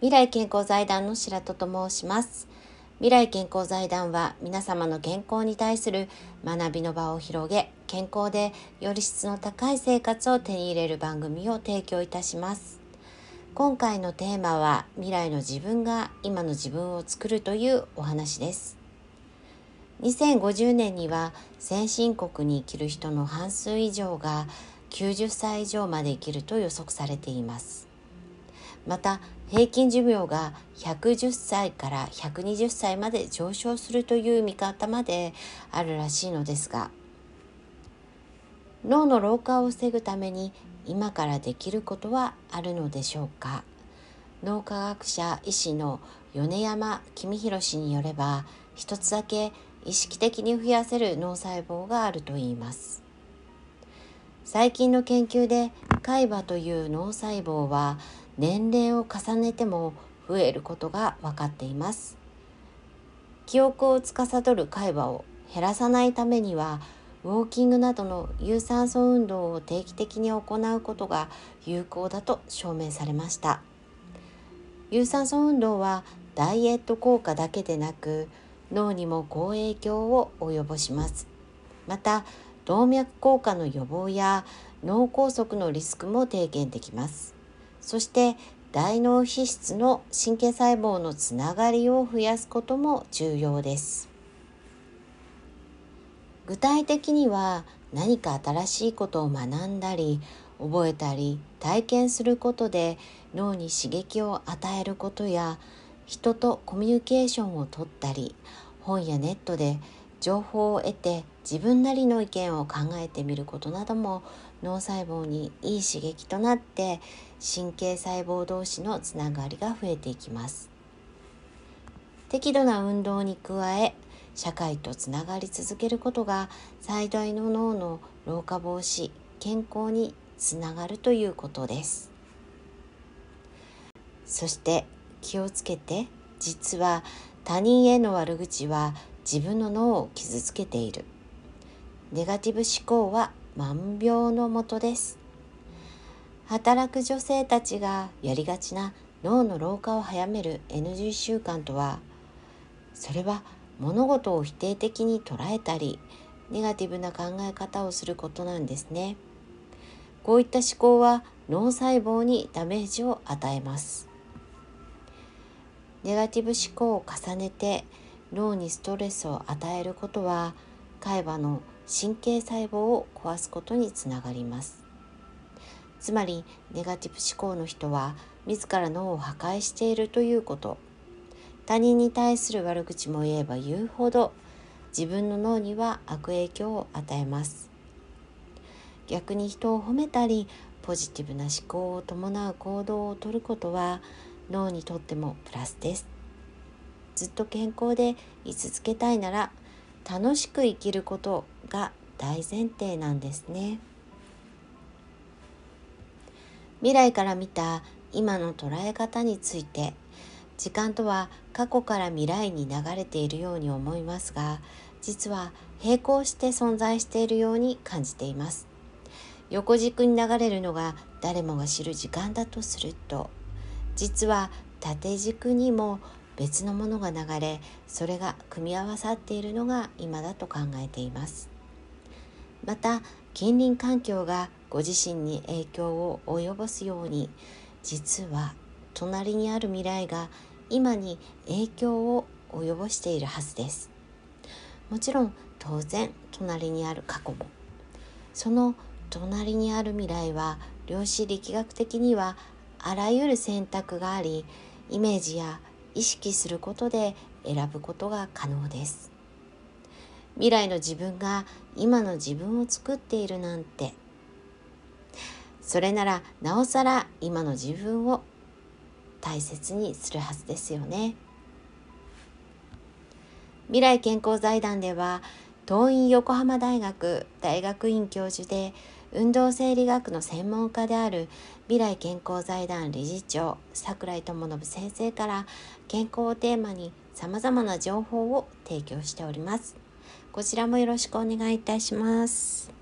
未来健康財団の白戸と申します。未来健康財団は皆様の健康に対する学びの場を広げ健康でより質の高い生活を手に入れる番組を提供いたします。今回のテーマは未来の自分が今の自分を作るというお話です。2050年には先進国に生きる人の半数以上が90歳以上まで生きると予測されています。また平均寿命が110歳から120歳まで上昇するという見方まであるらしいのですが脳の老化を防ぐために今からできることはあるのでしょうか？脳科学者医師の米山公弘氏によれば一つだけ意識的に増やせる脳細胞があるといいます。最近の研究で海馬という脳細胞は年齢を重ねても増えることが分かっています。記憶を司る海馬を減らさないためにはウォーキングなどの有酸素運動を定期的に行うことが有効だと証明されました。有酸素運動はダイエット効果だけでなく脳にも好影響を及ぼします。また動脈硬化の予防や脳梗塞のリスクも低減できます。そして大脳皮質の神経細胞のつながりを増やすことも重要です。具体的には何か新しいことを学んだり覚えたり体験することで脳に刺激を与えることや人とコミュニケーションをとったり本やネットで情報を得て自分なりの意見を考えてみることなども脳細胞にいい刺激となって神経細胞同士のつながりが増えていきます。適度な運動に加え社会とつながり続けることが最大の脳の老化防止健康につながるということです。そして気をつけて実は他人への悪口は自分の脳を傷つけている。ネガティブ思考は万病のもとです。働く女性たちがやりがちな脳の老化を早める NG 習慣とはそれは物事を否定的に捉えたりネガティブな考え方をすることなんですね。こういった思考は脳細胞にダメージを与えます。ネガティブ思考を重ねて脳にストレスを与えることは海馬の神経細胞を壊すことにつながります。つまりネガティブ思考の人は自ら脳を破壊しているということ。他人に対する悪口も言えば言うほど自分の脳には悪影響を与えます。逆に人を褒めたりポジティブな思考を伴う行動をとることは脳にとってもプラスです。ずっと健康で居続けたいなら楽しく生きることが大前提なんですね。未来から見た今の捉え方について時間とは過去から未来に流れているように思いますが実は並行して存在しているように感じています。横軸に流れるのが誰もが知る時間だとすると実は縦軸にも別のものが流れそれが組み合わさっているのが今だと考えています。また近隣環境がご自身に影響を及ぼすように実は隣にある未来が今に影響を及ぼしているはずです。もちろん当然隣にある過去も。その隣にある未来は量子力学的にはあらゆる選択がありイメージや意識することで選ぶことが可能です。未来の自分が今の自分を作っているなんてそれならなおさら今の自分を大切にするはずですよね未来健康財団では東院横浜大学大学院教授で運動生理学の専門家である未来健康財団理事長櫻井智信先生から健康をテーマに様々な情報を提供しております。こちらもよろしくお願いいたします。